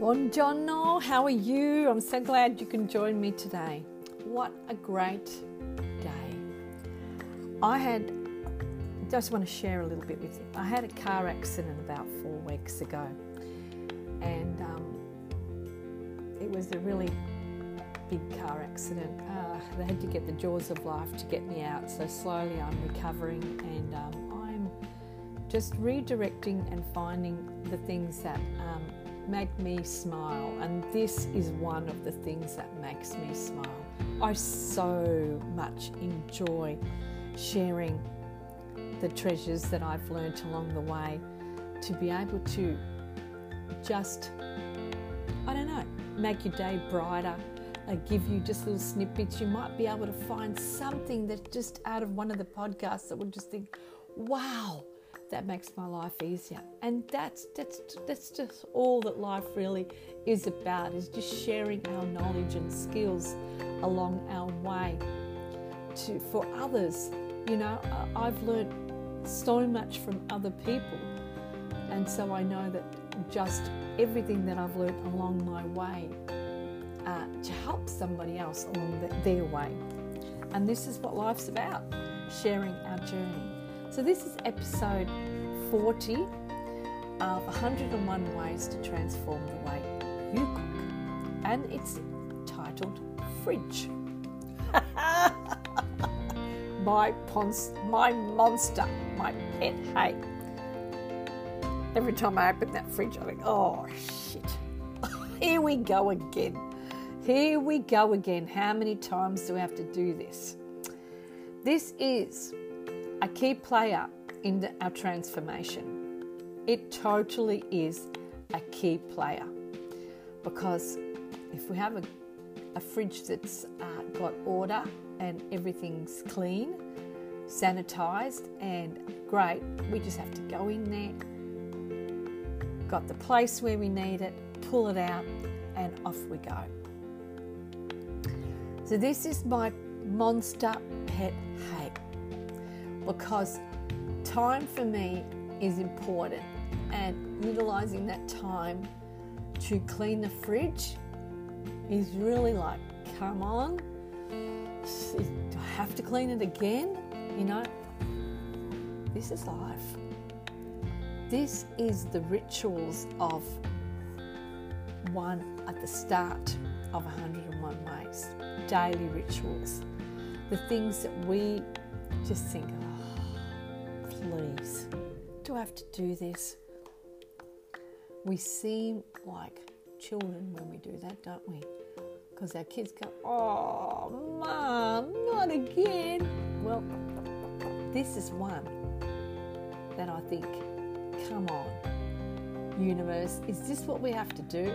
Buongiorno, how are you? I'm so glad you can join me today. What a great day. I had, just want to share a little bit with you. I had a car accident about four weeks ago, and um, it was a really big car accident. Uh, they had to get the jaws of life to get me out, so slowly I'm recovering and um, I'm just redirecting and finding the things that um, make me smile, and this is one of the things that makes me smile. I so much enjoy sharing the treasures that I've learnt along the way to be able to just, I don't know, make your day brighter, uh, give you just little snippets. You might be able to find something that just out of one of the podcasts that would just think, wow, that makes my life easier. And that's that's that's just all that life really is about is just sharing our knowledge and skills along our way to for others. You know, I've learned so much from other people. And so I know that just everything that I've learned along my way uh, to help somebody else along the, their way. And this is what life's about sharing our journey. So, this is episode 40 of 101 Ways to Transform the Way You Cook. And it's titled Fridge. my, pons- my monster, my pet hate. Every time I open that fridge, I think, oh shit, here we go again. Here we go again. How many times do we have to do this? This is a key player in the, our transformation. It totally is a key player because if we have a, a fridge that's uh, got order and everything's clean, sanitized, and great, we just have to go in there, got the place where we need it, pull it out, and off we go. So, this is my monster pet hate because time for me is important and utilizing that time to clean the fridge is really like, come on, do I have to clean it again? You know, this is life. This is the rituals of one at the start of 101 ways, daily rituals, the things that we just think, oh, please, do I have to do this? We seem like children when we do that, don't we? Because our kids go, oh, mom, not again. Well, this is one that I think, come on, universe, is this what we have to do?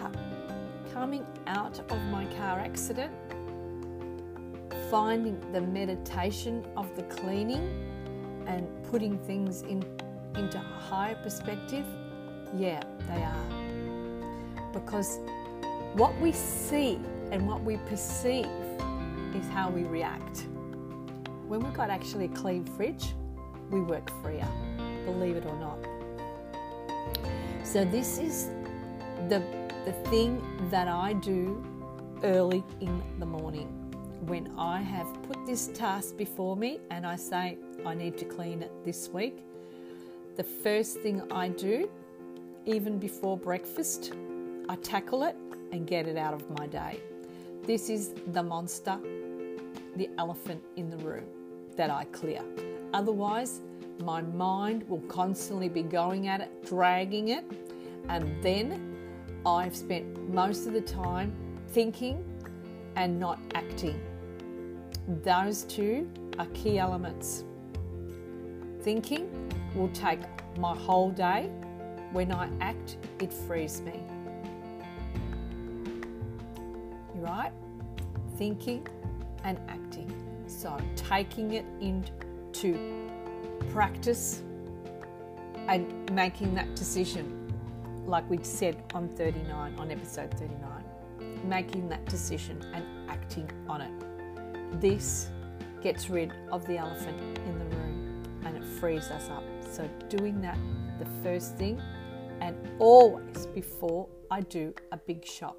But coming out of my car accident, finding the meditation of the cleaning and putting things in into higher perspective, yeah, they are. Because what we see and what we perceive is how we react. When we've got actually a clean fridge, we work freer, believe it or not. So this is the the thing that I do early in the morning when I have put this task before me and I say I need to clean it this week. The first thing I do, even before breakfast, I tackle it and get it out of my day. This is the monster, the elephant in the room that I clear. Otherwise, my mind will constantly be going at it, dragging it, and then I've spent most of the time thinking and not acting. Those two are key elements. Thinking will take my whole day. When I act, it frees me. You right? Thinking and acting. So taking it into practice and making that decision like we said on 39, on episode 39, making that decision and acting on it. This gets rid of the elephant in the frees us up. So, doing that the first thing and always before I do a big shop.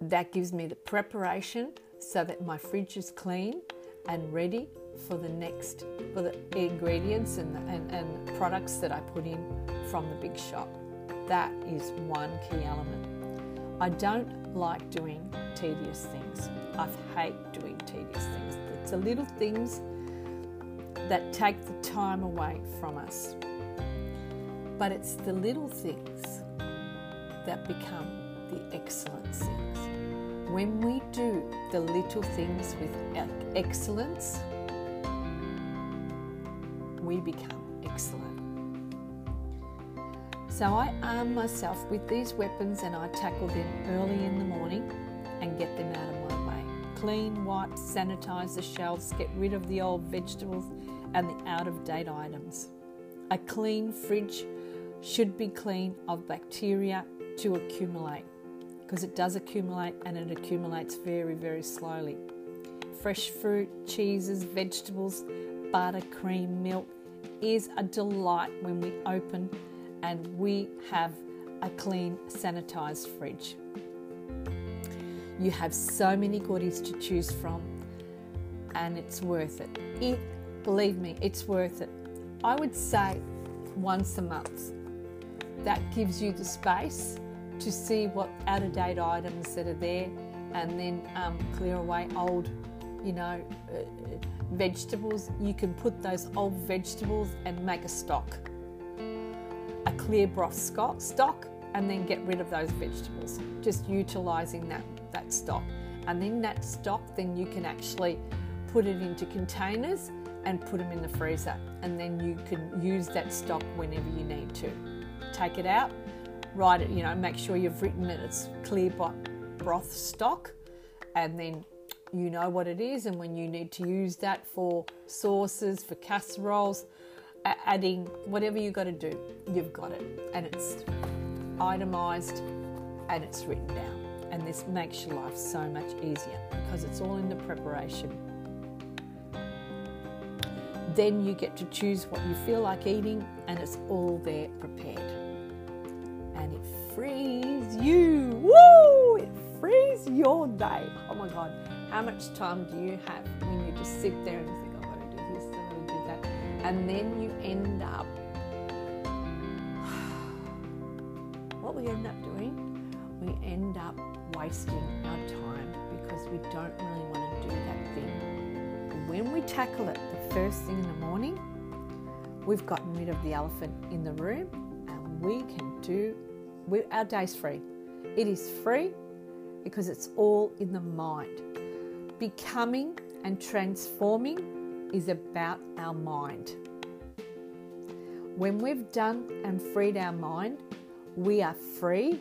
That gives me the preparation so that my fridge is clean and ready for the next for the ingredients and, and, and products that I put in from the big shop. That is one key element. I don't like doing tedious things. I hate doing tedious things. It's the little things that take the time away from us. But it's the little things that become the excellent things. When we do the little things with excellence, we become excellent. So I arm myself with these weapons and I tackle them early in the morning and get them Clean, wipe, sanitize the shelves, get rid of the old vegetables and the out of date items. A clean fridge should be clean of bacteria to accumulate because it does accumulate and it accumulates very, very slowly. Fresh fruit, cheeses, vegetables, butter, cream, milk is a delight when we open and we have a clean, sanitized fridge. You have so many goodies to choose from, and it's worth it. It, believe me, it's worth it. I would say once a month. That gives you the space to see what out of date items that are there and then um, clear away old, you know, uh, vegetables. You can put those old vegetables and make a stock, a clear broth stock, and then get rid of those vegetables, just utilizing that, that stock. And then that stock, then you can actually put it into containers and put them in the freezer. And then you can use that stock whenever you need to. Take it out, write it, you know, make sure you've written that it's clear broth stock, and then you know what it is. And when you need to use that for sauces, for casseroles, adding whatever you've got to do, you've got it. And it's itemized and it's written down. And this makes your life so much easier because it's all in the preparation. Then you get to choose what you feel like eating, and it's all there prepared and it frees you. Woo! It frees your day. Oh my God. How much time do you have when you just sit there and think, I've got to do this, I've got to do that? And then you end up, what we end up doing, we end up wasting our time because we don't really want to do that thing. When we tackle it the first thing in the morning, we've gotten rid of the elephant in the room and we can do we, our day's free. It is free because it's all in the mind. Becoming and transforming is about our mind. When we've done and freed our mind, we are free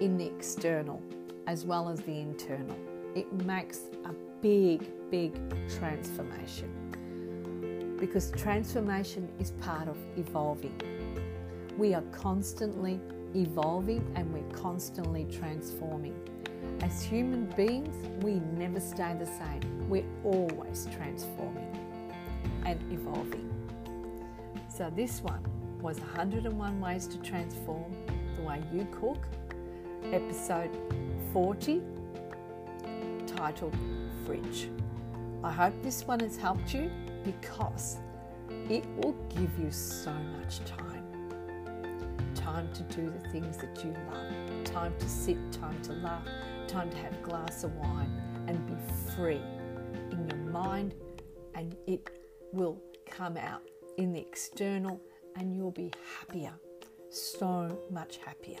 in the external as well as the internal. It makes a big, big transformation because transformation is part of evolving. We are constantly evolving and we're constantly transforming. As human beings, we never stay the same. We're always transforming and evolving. So, this one was 101 Ways to Transform the Way You Cook, episode 40, titled Fridge. I hope this one has helped you because it will give you so much time time to do the things that you love, time to sit, time to laugh, time to have a glass of wine and be free in your mind, and it will come out in the external, and you'll be happier, so much happier.